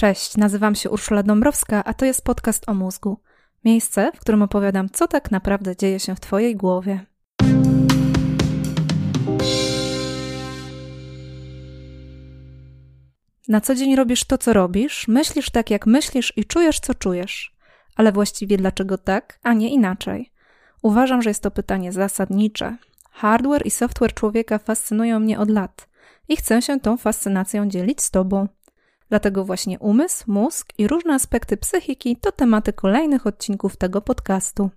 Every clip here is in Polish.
Cześć, nazywam się Urszula Dąbrowska, a to jest podcast o mózgu. Miejsce, w którym opowiadam, co tak naprawdę dzieje się w Twojej głowie. Na co dzień robisz to, co robisz, myślisz tak, jak myślisz i czujesz, co czujesz. Ale właściwie dlaczego tak, a nie inaczej? Uważam, że jest to pytanie zasadnicze. Hardware i software człowieka fascynują mnie od lat i chcę się tą fascynacją dzielić z Tobą. Dlatego właśnie umysł, mózg i różne aspekty psychiki to tematy kolejnych odcinków tego podcastu.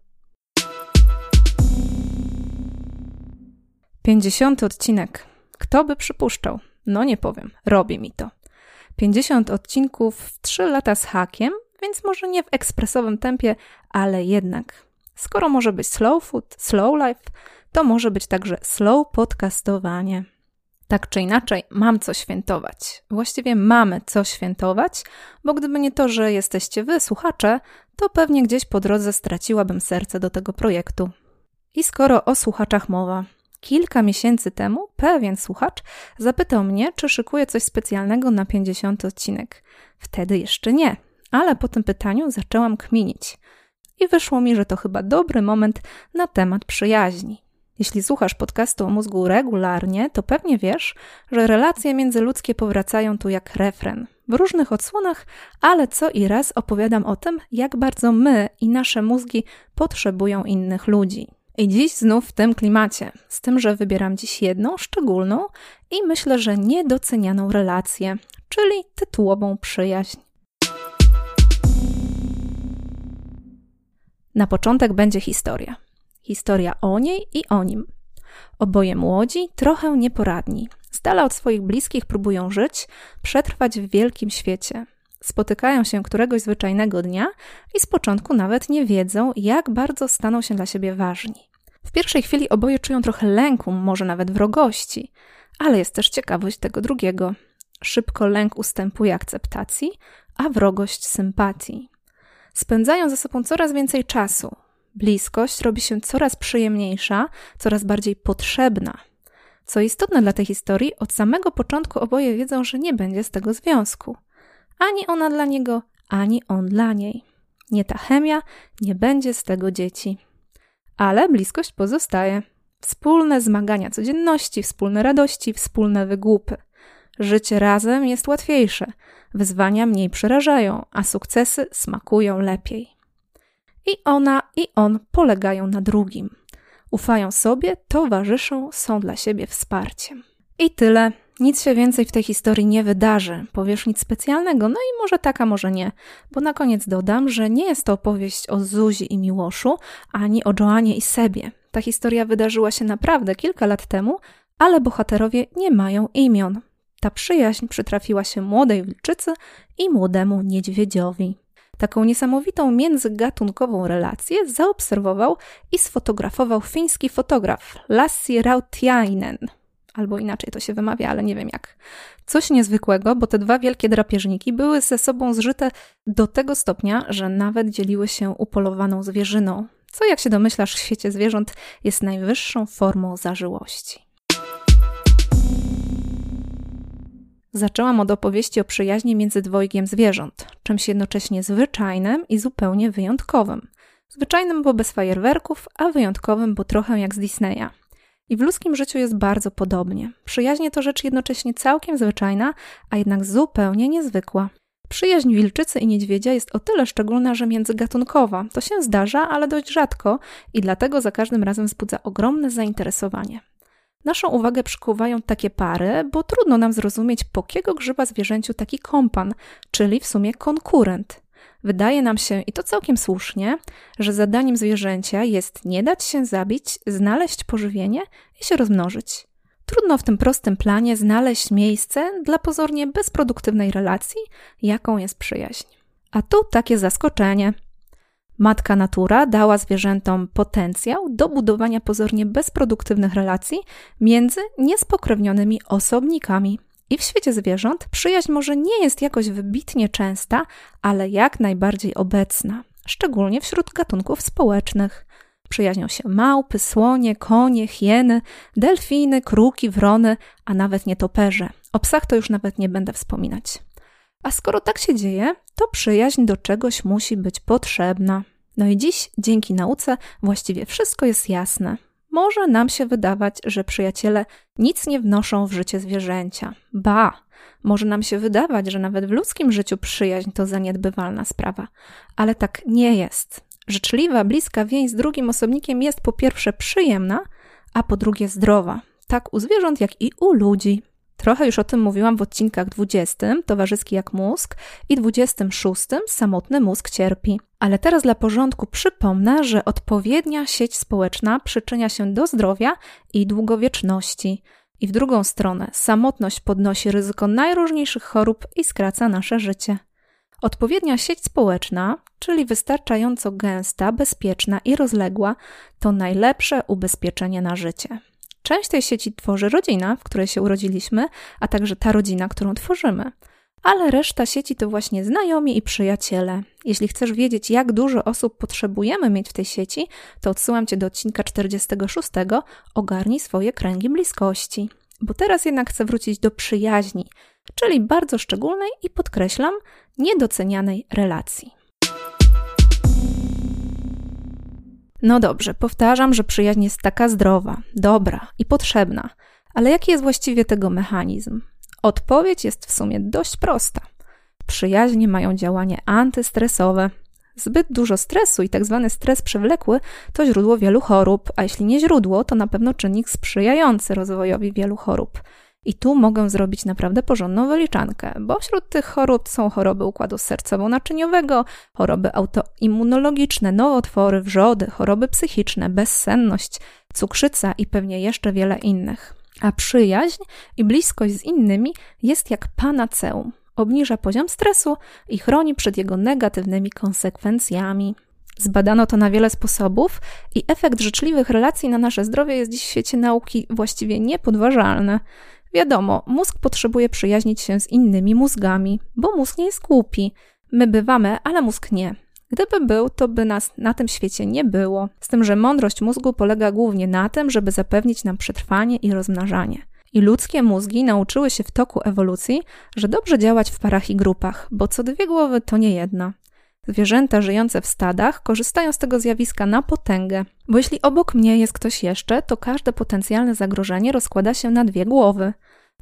50 odcinek. Kto by przypuszczał? No nie powiem, robi mi to. 50 odcinków w 3 lata z hakiem, więc może nie w ekspresowym tempie, ale jednak. Skoro może być slow food, slow life, to może być także slow podcastowanie. Tak czy inaczej, mam co świętować. Właściwie mamy co świętować, bo gdyby nie to, że jesteście wy, słuchacze, to pewnie gdzieś po drodze straciłabym serce do tego projektu. I skoro o słuchaczach mowa, kilka miesięcy temu pewien słuchacz zapytał mnie, czy szykuję coś specjalnego na 50 odcinek. Wtedy jeszcze nie, ale po tym pytaniu zaczęłam kminić. I wyszło mi, że to chyba dobry moment na temat przyjaźni. Jeśli słuchasz podcastu o mózgu regularnie, to pewnie wiesz, że relacje międzyludzkie powracają tu jak refren. W różnych odsłonach, ale co i raz opowiadam o tym, jak bardzo my i nasze mózgi potrzebują innych ludzi. I dziś znów w tym klimacie, z tym, że wybieram dziś jedną szczególną i myślę, że niedocenianą relację, czyli tytułową przyjaźń. Na początek będzie historia. Historia o niej i o nim. Oboje młodzi, trochę nieporadni. Z dala od swoich bliskich próbują żyć, przetrwać w wielkim świecie. Spotykają się któregoś zwyczajnego dnia i z początku nawet nie wiedzą, jak bardzo staną się dla siebie ważni. W pierwszej chwili oboje czują trochę lęku, może nawet wrogości, ale jest też ciekawość tego drugiego. Szybko lęk ustępuje akceptacji, a wrogość sympatii. Spędzają ze sobą coraz więcej czasu, bliskość robi się coraz przyjemniejsza, coraz bardziej potrzebna. Co istotne dla tej historii, od samego początku oboje wiedzą, że nie będzie z tego związku. Ani ona dla niego, ani on dla niej. Nie ta chemia, nie będzie z tego dzieci. Ale bliskość pozostaje. Wspólne zmagania codzienności, wspólne radości, wspólne wygłupy. Życie razem jest łatwiejsze, wyzwania mniej przerażają, a sukcesy smakują lepiej. I ona i on polegają na drugim. Ufają sobie, towarzyszą, są dla siebie wsparciem. I tyle. Nic się więcej w tej historii nie wydarzy. Powiesz nic specjalnego, no i może taka, może nie. Bo na koniec dodam, że nie jest to opowieść o Zuzi i Miłoszu, ani o Joanie i Sebie. Ta historia wydarzyła się naprawdę kilka lat temu, ale bohaterowie nie mają imion. Ta przyjaźń przytrafiła się młodej wilczycy i młodemu niedźwiedziowi. Taką niesamowitą międzygatunkową relację zaobserwował i sfotografował fiński fotograf Lassi Rautiainen. Albo inaczej to się wymawia, ale nie wiem jak. Coś niezwykłego, bo te dwa wielkie drapieżniki były ze sobą zżyte do tego stopnia, że nawet dzieliły się upolowaną zwierzyną, co jak się domyślasz w świecie zwierząt jest najwyższą formą zażyłości. Zaczęłam od opowieści o przyjaźni między dwojgiem zwierząt, czymś jednocześnie zwyczajnym i zupełnie wyjątkowym. Zwyczajnym, bo bez fajerwerków, a wyjątkowym, bo trochę jak z Disneya. I w ludzkim życiu jest bardzo podobnie. Przyjaźnie to rzecz jednocześnie całkiem zwyczajna, a jednak zupełnie niezwykła. Przyjaźń wilczycy i niedźwiedzia jest o tyle szczególna, że międzygatunkowa. To się zdarza, ale dość rzadko i dlatego za każdym razem wzbudza ogromne zainteresowanie. Naszą uwagę przykuwają takie pary, bo trudno nam zrozumieć, po kiego grzyba zwierzęciu taki kompan, czyli w sumie konkurent. Wydaje nam się, i to całkiem słusznie, że zadaniem zwierzęcia jest nie dać się zabić, znaleźć pożywienie i się rozmnożyć. Trudno w tym prostym planie znaleźć miejsce dla pozornie bezproduktywnej relacji, jaką jest przyjaźń. A tu takie zaskoczenie. Matka natura dała zwierzętom potencjał do budowania pozornie bezproduktywnych relacji między niespokrewnionymi osobnikami. I w świecie zwierząt przyjaźń może nie jest jakoś wybitnie częsta, ale jak najbardziej obecna, szczególnie wśród gatunków społecznych. Przyjaźnią się małpy, słonie, konie, hieny, delfiny, kruki, wrony, a nawet nietoperze. O psach to już nawet nie będę wspominać. A skoro tak się dzieje, to przyjaźń do czegoś musi być potrzebna. No i dziś, dzięki nauce, właściwie wszystko jest jasne. Może nam się wydawać, że przyjaciele nic nie wnoszą w życie zwierzęcia. Ba, może nam się wydawać, że nawet w ludzkim życiu przyjaźń to zaniedbywalna sprawa, ale tak nie jest. Życzliwa, bliska więź z drugim osobnikiem jest po pierwsze przyjemna, a po drugie zdrowa, tak u zwierząt, jak i u ludzi. Trochę już o tym mówiłam w odcinkach 20, towarzyski jak mózg, i 26, samotny mózg cierpi. Ale teraz dla porządku przypomnę, że odpowiednia sieć społeczna przyczynia się do zdrowia i długowieczności. I w drugą stronę, samotność podnosi ryzyko najróżniejszych chorób i skraca nasze życie. Odpowiednia sieć społeczna, czyli wystarczająco gęsta, bezpieczna i rozległa, to najlepsze ubezpieczenie na życie. Część tej sieci tworzy rodzina, w której się urodziliśmy, a także ta rodzina, którą tworzymy. Ale reszta sieci to właśnie znajomi i przyjaciele. Jeśli chcesz wiedzieć, jak dużo osób potrzebujemy mieć w tej sieci, to odsyłam cię do odcinka 46. Ogarnij swoje kręgi bliskości. Bo teraz jednak chcę wrócić do przyjaźni, czyli bardzo szczególnej i podkreślam, niedocenianej relacji. No dobrze, powtarzam, że przyjaźń jest taka zdrowa, dobra i potrzebna, ale jaki jest właściwie tego mechanizm? Odpowiedź jest w sumie dość prosta. Przyjaźnie mają działanie antystresowe. Zbyt dużo stresu i tak zwany stres przewlekły to źródło wielu chorób, a jeśli nie źródło, to na pewno czynnik sprzyjający rozwojowi wielu chorób. I tu mogę zrobić naprawdę porządną wyliczankę, bo wśród tych chorób są choroby układu sercowo-naczyniowego, choroby autoimmunologiczne, nowotwory, wrzody, choroby psychiczne, bezsenność, cukrzyca i pewnie jeszcze wiele innych. A przyjaźń i bliskość z innymi jest jak panaceum. Obniża poziom stresu i chroni przed jego negatywnymi konsekwencjami. Zbadano to na wiele sposobów i efekt życzliwych relacji na nasze zdrowie jest dziś w świecie nauki właściwie niepodważalny. Wiadomo, mózg potrzebuje przyjaźnić się z innymi mózgami, bo mózg nie jest głupi. My bywamy, ale mózg nie. Gdyby był, to by nas na tym świecie nie było. Z tym, że mądrość mózgu polega głównie na tym, żeby zapewnić nam przetrwanie i rozmnażanie. I ludzkie mózgi nauczyły się w toku ewolucji, że dobrze działać w parach i grupach, bo co dwie głowy to nie jedna. Zwierzęta żyjące w stadach korzystają z tego zjawiska na potęgę, bo jeśli obok mnie jest ktoś jeszcze, to każde potencjalne zagrożenie rozkłada się na dwie głowy.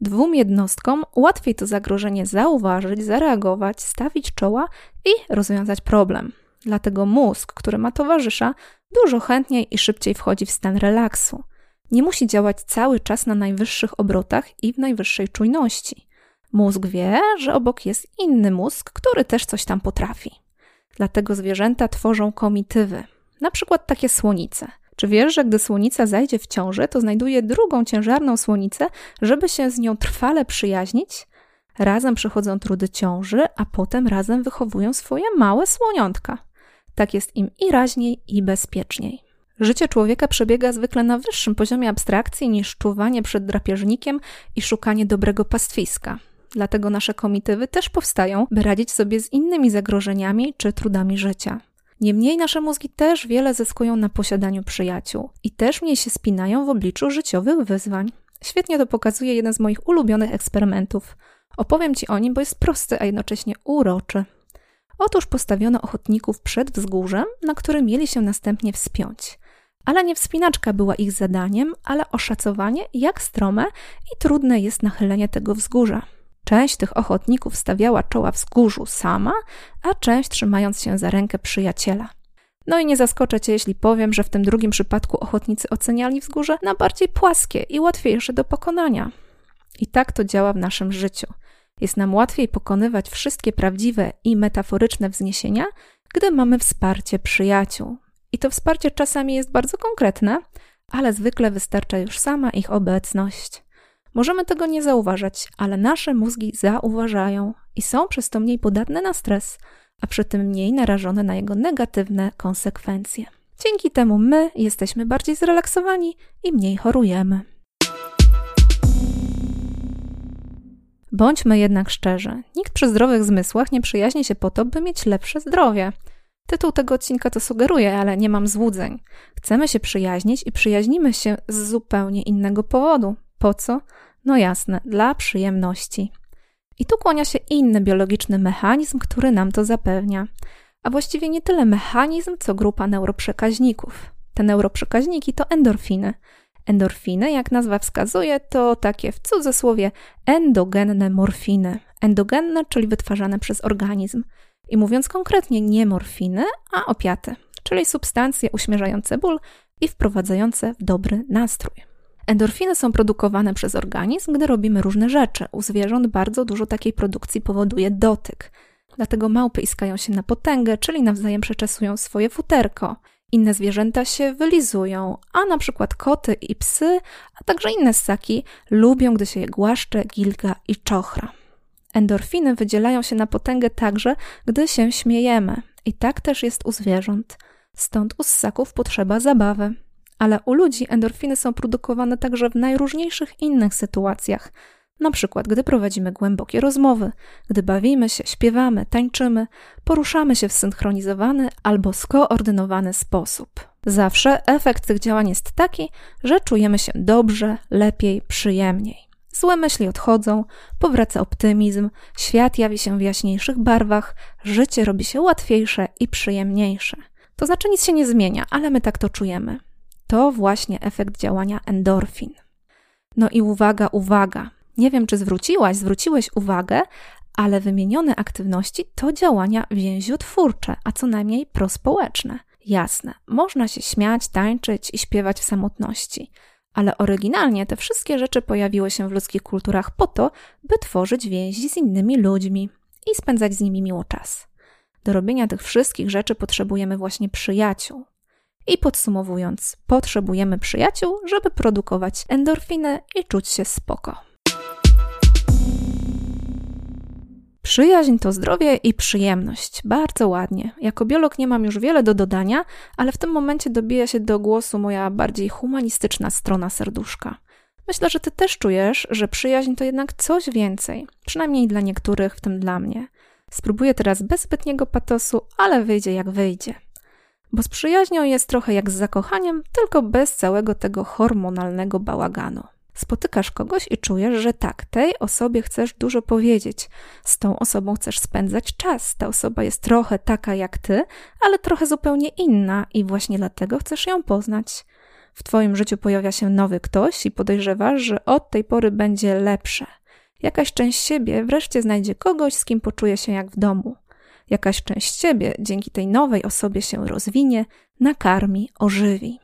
Dwóm jednostkom łatwiej to zagrożenie zauważyć, zareagować, stawić czoła i rozwiązać problem. Dlatego mózg, który ma towarzysza, dużo chętniej i szybciej wchodzi w stan relaksu. Nie musi działać cały czas na najwyższych obrotach i w najwyższej czujności. Mózg wie, że obok jest inny mózg, który też coś tam potrafi. Dlatego zwierzęta tworzą komitywy, na przykład takie słonice. Czy wiesz, że gdy słonica zajdzie w ciążę, to znajduje drugą ciężarną słonicę, żeby się z nią trwale przyjaźnić? Razem przychodzą trudy ciąży, a potem razem wychowują swoje małe słoniątka. Tak jest im i raźniej, i bezpieczniej. Życie człowieka przebiega zwykle na wyższym poziomie abstrakcji niż czuwanie przed drapieżnikiem i szukanie dobrego pastwiska. Dlatego nasze komitywy też powstają, by radzić sobie z innymi zagrożeniami czy trudami życia. Niemniej nasze mózgi też wiele zyskują na posiadaniu przyjaciół i też mniej się spinają w obliczu życiowych wyzwań. Świetnie to pokazuje jeden z moich ulubionych eksperymentów. Opowiem Ci o nim, bo jest prosty, a jednocześnie uroczy. Otóż postawiono ochotników przed wzgórzem, na którym mieli się następnie wspiąć. Ale nie wspinaczka była ich zadaniem, ale oszacowanie, jak strome i trudne jest nachylenie tego wzgórza. Część tych ochotników stawiała czoła wzgórzu sama, a część trzymając się za rękę przyjaciela. No i nie zaskoczę cię, jeśli powiem, że w tym drugim przypadku ochotnicy oceniali wzgórze na bardziej płaskie i łatwiejsze do pokonania. I tak to działa w naszym życiu. Jest nam łatwiej pokonywać wszystkie prawdziwe i metaforyczne wzniesienia, gdy mamy wsparcie przyjaciół. I to wsparcie czasami jest bardzo konkretne, ale zwykle wystarcza już sama ich obecność. Możemy tego nie zauważać, ale nasze mózgi zauważają i są przez to mniej podatne na stres, a przy tym mniej narażone na jego negatywne konsekwencje. Dzięki temu my jesteśmy bardziej zrelaksowani i mniej chorujemy. Bądźmy jednak szczerzy, nikt przy zdrowych zmysłach nie przyjaźni się po to, by mieć lepsze zdrowie. Tytuł tego odcinka to sugeruje, ale nie mam złudzeń. Chcemy się przyjaźnić i przyjaźnimy się z zupełnie innego powodu. Po co? No jasne, dla przyjemności. I tu kłania się inny biologiczny mechanizm, który nam to zapewnia. A właściwie nie tyle mechanizm, co grupa neuroprzekaźników. Te neuroprzekaźniki to endorfiny. Endorfiny, jak nazwa wskazuje, to takie w cudzysłowie endogenne morfiny. Endogenne, czyli wytwarzane przez organizm. I mówiąc konkretnie, nie morfiny, a opiaty, czyli substancje uśmierzające ból i wprowadzające w dobry nastrój. Endorfiny są produkowane przez organizm, gdy robimy różne rzeczy. U zwierząt bardzo dużo takiej produkcji powoduje dotyk. Dlatego małpy iskają się na potęgę, czyli nawzajem przeczesują swoje futerko. Inne zwierzęta się wylizują, a na przykład koty i psy, a także inne ssaki lubią, gdy się je głaszcze, gilga i czochra. Endorfiny wydzielają się na potęgę także, gdy się śmiejemy. I tak też jest u zwierząt. Stąd u ssaków potrzeba zabawy. Ale u ludzi endorfiny są produkowane także w najróżniejszych innych sytuacjach. Na przykład, gdy prowadzimy głębokie rozmowy, gdy bawimy się, śpiewamy, tańczymy, poruszamy się w synchronizowany albo skoordynowany sposób. Zawsze efekt tych działań jest taki, że czujemy się dobrze, lepiej, przyjemniej. Złe myśli odchodzą, powraca optymizm, świat jawi się w jaśniejszych barwach, życie robi się łatwiejsze i przyjemniejsze. To znaczy nic się nie zmienia, ale my tak to czujemy. To właśnie efekt działania endorfin. No i uwaga, uwaga. Nie wiem, czy zwróciłaś, zwróciłeś uwagę, ale wymienione aktywności to działania więziotwórcze, a co najmniej prospołeczne. Jasne, można się śmiać, tańczyć i śpiewać w samotności, ale oryginalnie te wszystkie rzeczy pojawiły się w ludzkich kulturach po to, by tworzyć więzi z innymi ludźmi i spędzać z nimi miło czas. Do robienia tych wszystkich rzeczy potrzebujemy właśnie przyjaciół. I podsumowując, potrzebujemy przyjaciół, żeby produkować endorfiny i czuć się spoko. Przyjaźń to zdrowie i przyjemność. Bardzo ładnie. Jako biolog nie mam już wiele do dodania, ale w tym momencie dobija się do głosu moja bardziej humanistyczna strona serduszka. Myślę, że ty też czujesz, że przyjaźń to jednak coś więcej, przynajmniej dla niektórych, w tym dla mnie. Spróbuję teraz bez zbytniego patosu, ale wyjdzie jak wyjdzie. Bo z przyjaźnią jest trochę jak z zakochaniem, tylko bez całego tego hormonalnego bałaganu. Spotykasz kogoś i czujesz, że tak, tej osobie chcesz dużo powiedzieć, z tą osobą chcesz spędzać czas. Ta osoba jest trochę taka jak ty, ale trochę zupełnie inna i właśnie dlatego chcesz ją poznać. W twoim życiu pojawia się nowy ktoś i podejrzewasz, że od tej pory będzie lepsze. Jakaś część siebie wreszcie znajdzie kogoś, z kim poczuje się jak w domu. Jakaś część ciebie dzięki tej nowej osobie się rozwinie, nakarmi, ożywi.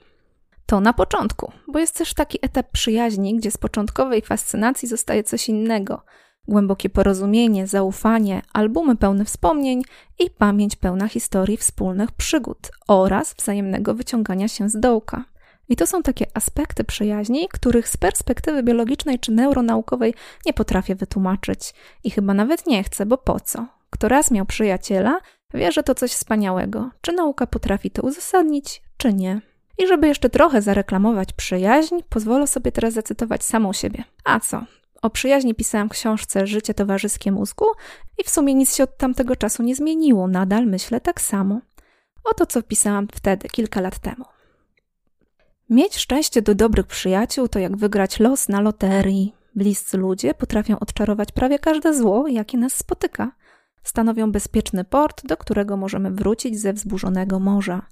To na początku, bo jest też taki etap przyjaźni, gdzie z początkowej fascynacji zostaje coś innego. Głębokie porozumienie, zaufanie, albumy pełne wspomnień i pamięć pełna historii wspólnych przygód oraz wzajemnego wyciągania się z dołka. I to są takie aspekty przyjaźni, których z perspektywy biologicznej czy neuronaukowej nie potrafię wytłumaczyć i chyba nawet nie chcę, bo po co? Kto raz miał przyjaciela, wie, że to coś wspaniałego. Czy nauka potrafi to uzasadnić, czy nie? I żeby jeszcze trochę zareklamować przyjaźń, pozwolę sobie teraz zacytować samą siebie. A co? O przyjaźni pisałam w książce Życie towarzyskie mózgu i w sumie nic się od tamtego czasu nie zmieniło. Nadal myślę tak samo. Oto co pisałam wtedy, kilka lat temu. Mieć szczęście do dobrych przyjaciół to jak wygrać los na loterii. Bliscy ludzie potrafią odczarować prawie każde zło, jakie nas spotyka. Stanowią bezpieczny port, do którego możemy wrócić ze wzburzonego morza.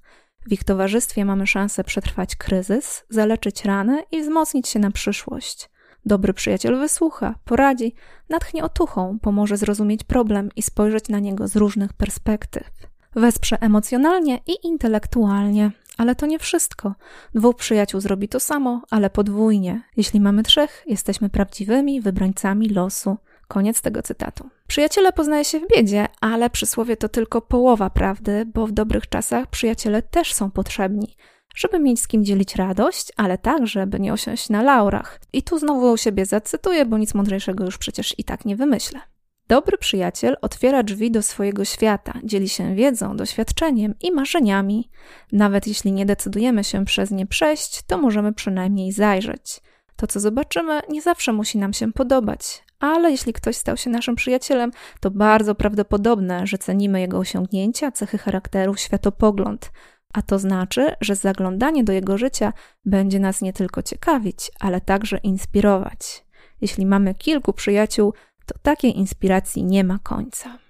W ich towarzystwie mamy szansę przetrwać kryzys, zaleczyć rany i wzmocnić się na przyszłość. Dobry przyjaciel wysłucha, poradzi, natchnie otuchą, pomoże zrozumieć problem i spojrzeć na niego z różnych perspektyw. Wesprze emocjonalnie i intelektualnie, ale to nie wszystko. Dwóch przyjaciół zrobi to samo, ale podwójnie. Jeśli mamy trzech, jesteśmy prawdziwymi wybrańcami losu. Koniec tego cytatu. Przyjaciele poznaje się w biedzie, ale przysłowie to tylko połowa prawdy, bo w dobrych czasach przyjaciele też są potrzebni, żeby mieć z kim dzielić radość, ale także, by nie osiąść na laurach. I tu znowu u siebie zacytuję, bo nic mądrzejszego już przecież i tak nie wymyślę. Dobry przyjaciel otwiera drzwi do swojego świata, dzieli się wiedzą, doświadczeniem i marzeniami. Nawet jeśli nie decydujemy się przez nie przejść, to możemy przynajmniej zajrzeć. To, co zobaczymy, nie zawsze musi nam się podobać, ale jeśli ktoś stał się naszym przyjacielem, to bardzo prawdopodobne, że cenimy jego osiągnięcia, cechy charakteru, światopogląd. A to znaczy, że zaglądanie do jego życia będzie nas nie tylko ciekawić, ale także inspirować. Jeśli mamy kilku przyjaciół, to takiej inspiracji nie ma końca.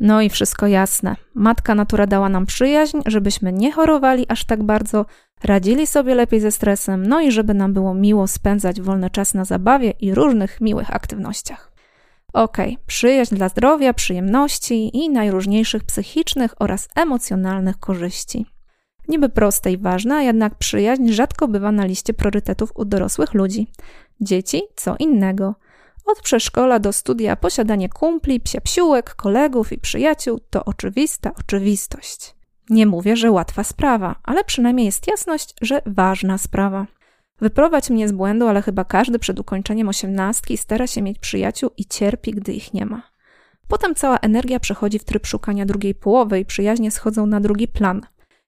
No i wszystko jasne. Matka natura dała nam przyjaźń, żebyśmy nie chorowali aż tak bardzo, radzili sobie lepiej ze stresem, no i żeby nam było miło spędzać wolny czas na zabawie i różnych miłych aktywnościach. Okej, okay, przyjaźń dla zdrowia, przyjemności i najróżniejszych psychicznych oraz emocjonalnych korzyści. Niby proste i ważne, a jednak przyjaźń rzadko bywa na liście priorytetów u dorosłych ludzi. Dzieci co innego. Od przedszkola do studia posiadanie kumpli, psiapsiółek, kolegów i przyjaciół to oczywista oczywistość. Nie mówię, że łatwa sprawa, ale przynajmniej jest jasność, że ważna sprawa. Wyprowadź mnie z błędu, ale chyba każdy przed ukończeniem osiemnastki stara się mieć przyjaciół i cierpi, gdy ich nie ma. Potem cała energia przechodzi w tryb szukania drugiej połowy i przyjaźnie schodzą na drugi plan.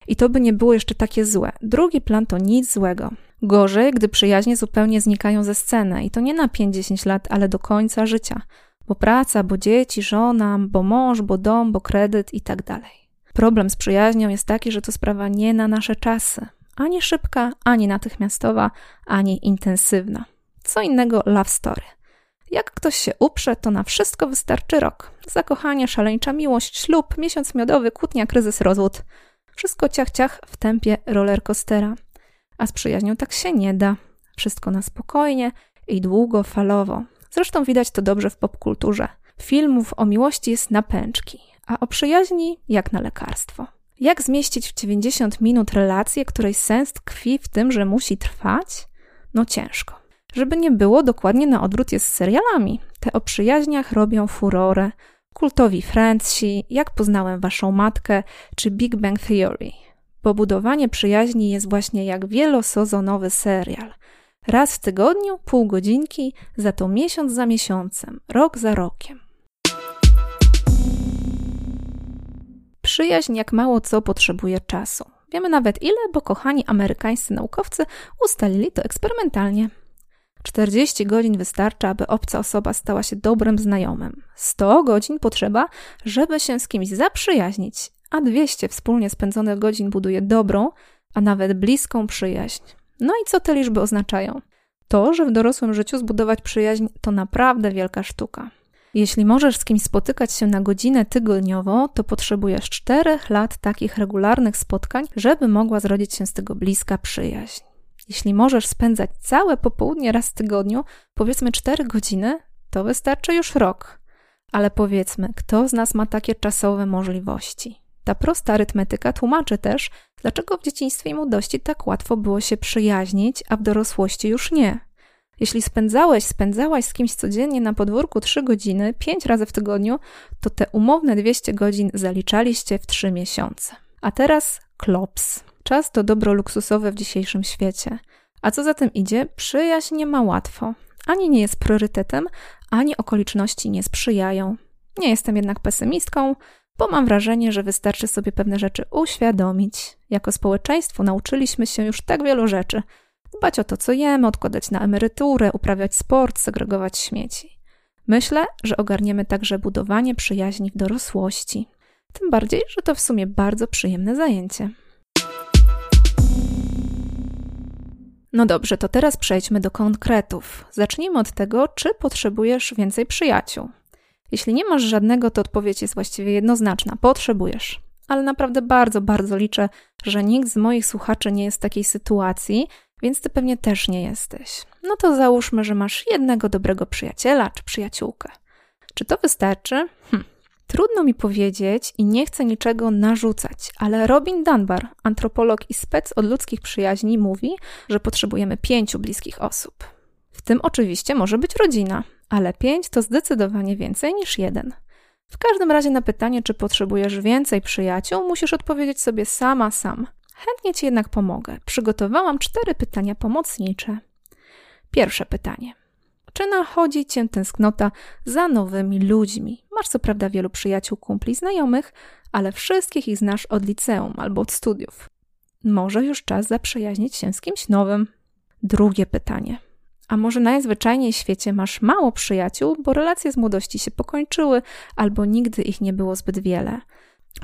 I to by nie było jeszcze takie złe. Drugi plan to nic złego. Gorzej, gdy przyjaźnie zupełnie znikają ze sceny i to nie na 5-10 lat, ale do końca życia. Bo praca, bo dzieci, żona, bo mąż, bo dom, bo kredyt i tak dalej. Problem z przyjaźnią jest taki, że to sprawa nie na nasze czasy. Ani szybka, ani natychmiastowa, ani intensywna. Co innego love story. Jak ktoś się uprze, to na wszystko wystarczy rok. Zakochanie, szaleńcza miłość, ślub, miesiąc miodowy, kłótnia, kryzys, rozwód. Wszystko ciach-ciach w tempie rollercoastera. A z przyjaźnią tak się nie da. Wszystko na spokojnie i długofalowo. Zresztą widać to dobrze w popkulturze. Filmów o miłości jest na pęczki, a o przyjaźni jak na lekarstwo. Jak zmieścić w 90 minut relację, której sens tkwi w tym, że musi trwać? No ciężko. Żeby nie było, dokładnie na odwrót jest z serialami. Te o przyjaźniach robią furorę. Kultowi Friendsi, Jak poznałem waszą matkę, czy Big Bang Theory. Bo budowanie przyjaźni jest właśnie jak wielosezonowy serial. Raz w tygodniu, pół godzinki, za to miesiąc za miesiącem, rok za rokiem. Przyjaźń jak mało co potrzebuje czasu. Wiemy nawet ile, bo kochani amerykańscy naukowcy ustalili to eksperymentalnie. 40 godzin wystarcza, aby obca osoba stała się dobrym znajomym. 100 godzin potrzeba, żeby się z kimś zaprzyjaźnić, a 200 wspólnie spędzonych godzin buduje dobrą, a nawet bliską przyjaźń. No i co te liczby oznaczają? To, że w dorosłym życiu zbudować przyjaźń to naprawdę wielka sztuka. Jeśli możesz z kimś spotykać się na godzinę tygodniowo, to potrzebujesz czterech lat takich regularnych spotkań, żeby mogła zrodzić się z tego bliska przyjaźń. Jeśli możesz spędzać całe popołudnie raz w tygodniu, powiedzmy 4 godziny, to wystarczy już rok. Ale powiedzmy, kto z nas ma takie czasowe możliwości? Ta prosta arytmetyka tłumaczy też, dlaczego w dzieciństwie i młodości tak łatwo było się przyjaźnić, a w dorosłości już nie. Jeśli spędzałeś, spędzałaś z kimś codziennie na podwórku 3 godziny, 5 razy w tygodniu, to te umowne 200 godzin zaliczaliście w 3 miesiące. A teraz klops. Czas to dobro luksusowe w dzisiejszym świecie. A co za tym idzie, przyjaźń nie ma łatwo. Ani nie jest priorytetem, ani okoliczności nie sprzyjają. Nie jestem jednak pesymistką, bo mam wrażenie, że wystarczy sobie pewne rzeczy uświadomić. Jako społeczeństwo nauczyliśmy się już tak wielu rzeczy. Dbać o to, co jemy, odkładać na emeryturę, uprawiać sport, segregować śmieci. Myślę, że ogarniemy także budowanie przyjaźni w dorosłości. Tym bardziej, że to w sumie bardzo przyjemne zajęcie. No dobrze, to teraz przejdźmy do konkretów. Zacznijmy od tego, czy potrzebujesz więcej przyjaciół. Jeśli nie masz żadnego, to odpowiedź jest właściwie jednoznaczna: potrzebujesz. Ale naprawdę bardzo, bardzo liczę, że nikt z moich słuchaczy nie jest w takiej sytuacji, więc ty pewnie też nie jesteś. No to załóżmy, że masz jednego dobrego przyjaciela czy przyjaciółkę. Czy to wystarczy? Hm. Trudno mi powiedzieć i nie chcę niczego narzucać, ale Robin Dunbar, antropolog i spec od ludzkich przyjaźni, mówi, że potrzebujemy pięciu bliskich osób. W tym oczywiście może być rodzina, ale pięć to zdecydowanie więcej niż jeden. W każdym razie na pytanie, czy potrzebujesz więcej przyjaciół, musisz odpowiedzieć sobie sama sam. Chętnie ci jednak pomogę. Przygotowałam cztery pytania pomocnicze. Pierwsze pytanie. Czy nachodzi cię tęsknota za nowymi ludźmi? Masz co prawda wielu przyjaciół, kumpli, znajomych, ale wszystkich ich znasz od liceum albo od studiów. Może już czas zaprzyjaźnić się z kimś nowym. Drugie pytanie. A może najzwyczajniej w świecie masz mało przyjaciół, bo relacje z młodości się pokończyły, albo nigdy ich nie było zbyt wiele.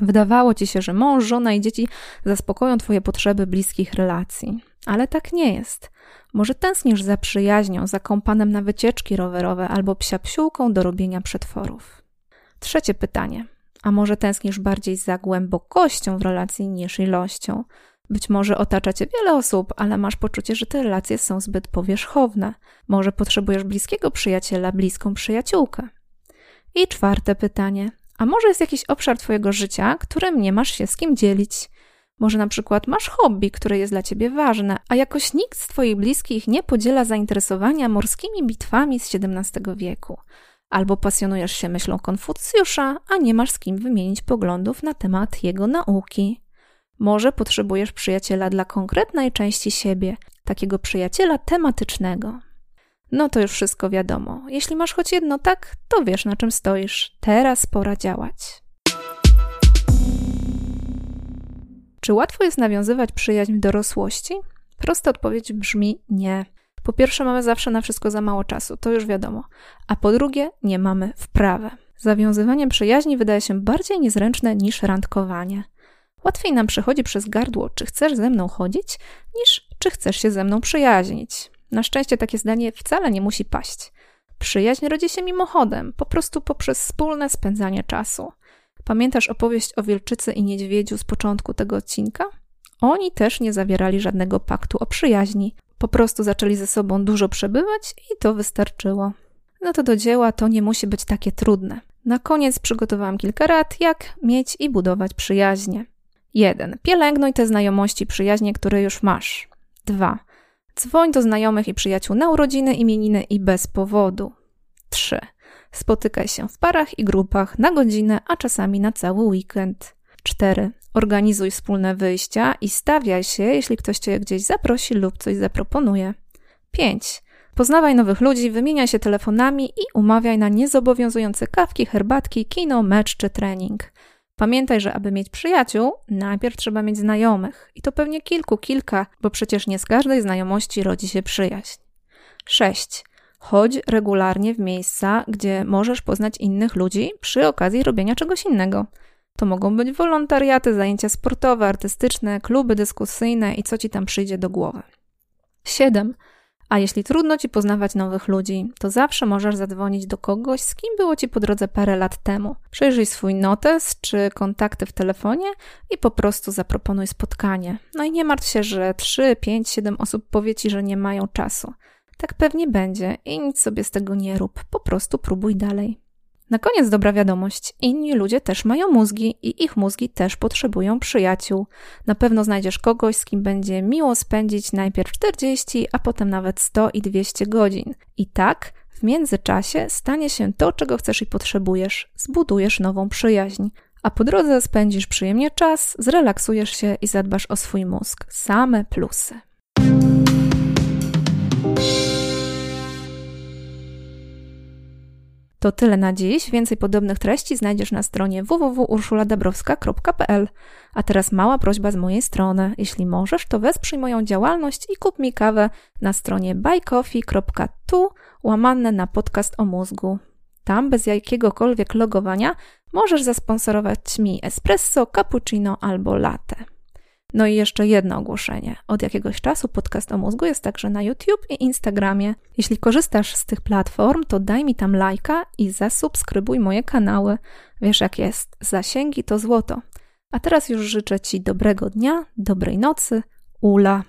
Wydawało ci się, że mąż, żona i dzieci zaspokoją twoje potrzeby bliskich relacji. Ale tak nie jest. Może tęsknisz za przyjaźnią, za kompanem na wycieczki rowerowe albo psiapsiółką do robienia przetworów. Trzecie pytanie. A może tęsknisz bardziej za głębokością w relacji niż ilością? Być może otacza cię wiele osób, ale masz poczucie, że te relacje są zbyt powierzchowne. Może potrzebujesz bliskiego przyjaciela, bliską przyjaciółkę. I czwarte pytanie. A może jest jakiś obszar twojego życia, którym nie masz się z kim dzielić? Może na przykład masz hobby, które jest dla ciebie ważne, a jakoś nikt z twoich bliskich nie podziela zainteresowania morskimi bitwami z XVII wieku. Albo pasjonujesz się myślą Konfucjusza, a nie masz z kim wymienić poglądów na temat jego nauki. Może potrzebujesz przyjaciela dla konkretnej części siebie, takiego przyjaciela tematycznego. No to już wszystko wiadomo. Jeśli masz choć jedno tak, to wiesz na czym stoisz. Teraz pora działać. Czy łatwo jest nawiązywać przyjaźń w dorosłości? Prosta odpowiedź brzmi nie. Po pierwsze, mamy zawsze na wszystko za mało czasu, to już wiadomo. A po drugie, nie mamy wprawy. Zawiązywanie przyjaźni wydaje się bardziej niezręczne niż randkowanie. Łatwiej nam przychodzi przez gardło, czy chcesz ze mną chodzić, niż czy chcesz się ze mną przyjaźnić. Na szczęście takie zdanie wcale nie musi paść. Przyjaźń rodzi się mimochodem, po prostu poprzez wspólne spędzanie czasu. Pamiętasz opowieść o wilczycy i niedźwiedziu z początku tego odcinka? Oni też nie zawierali żadnego paktu o przyjaźni. Po prostu zaczęli ze sobą dużo przebywać i to wystarczyło. No to do dzieła to nie musi być takie trudne. Na koniec przygotowałam kilka rad, jak mieć i budować przyjaźnie. 1. Pielęgnuj te znajomości, przyjaźnie, które już masz. 2. Dzwoń do znajomych i przyjaciół na urodziny, imieniny i bez powodu. 3. Spotykaj się w parach i grupach na godzinę, a czasami na cały weekend. 4. Organizuj wspólne wyjścia i stawiaj się, jeśli ktoś cię gdzieś zaprosi lub coś zaproponuje. 5. Poznawaj nowych ludzi, wymieniaj się telefonami i umawiaj na niezobowiązujące kawki, herbatki, kino, mecz czy trening. Pamiętaj, że aby mieć przyjaciół, najpierw trzeba mieć znajomych. I to pewnie kilku, kilka, bo przecież nie z każdej znajomości rodzi się przyjaźń. 6. Chodź regularnie w miejsca, gdzie możesz poznać innych ludzi przy okazji robienia czegoś innego. To mogą być wolontariaty, zajęcia sportowe, artystyczne, kluby dyskusyjne i co ci tam przyjdzie do głowy. 7. A jeśli trudno ci poznawać nowych ludzi, to zawsze możesz zadzwonić do kogoś, z kim było ci po drodze parę lat temu. Przejrzyj swój notes czy kontakty w telefonie i po prostu zaproponuj spotkanie. No i nie martw się, że 3, 5, 7 osób powie ci, że nie mają czasu. Tak pewnie będzie i nic sobie z tego nie rób, po prostu próbuj dalej. Na koniec dobra wiadomość. Inni ludzie też mają mózgi i ich mózgi też potrzebują przyjaciół. Na pewno znajdziesz kogoś, z kim będzie miło spędzić najpierw 40, a potem nawet 100 i 200 godzin. I tak w międzyczasie stanie się to, czego chcesz i potrzebujesz. Zbudujesz nową przyjaźń. A po drodze spędzisz przyjemnie czas, zrelaksujesz się i zadbasz o swój mózg. Same plusy. To tyle na dziś. Więcej podobnych treści znajdziesz na stronie www.urszuladabrowska.pl. A teraz mała prośba z mojej strony. Jeśli możesz, to wesprzyj moją działalność i kup mi kawę na stronie buycoffee.tu łamane na podcast o mózgu. Tam bez jakiegokolwiek logowania możesz zasponsorować mi espresso, cappuccino albo latte. No i jeszcze jedno ogłoszenie. Od jakiegoś czasu podcast o mózgu jest także na YouTube i Instagramie. Jeśli korzystasz z tych platform, to daj mi tam lajka i zasubskrybuj moje kanały. Wiesz jak jest, zasięgi to złoto. A teraz już życzę Ci dobrego dnia, dobrej nocy. Ula.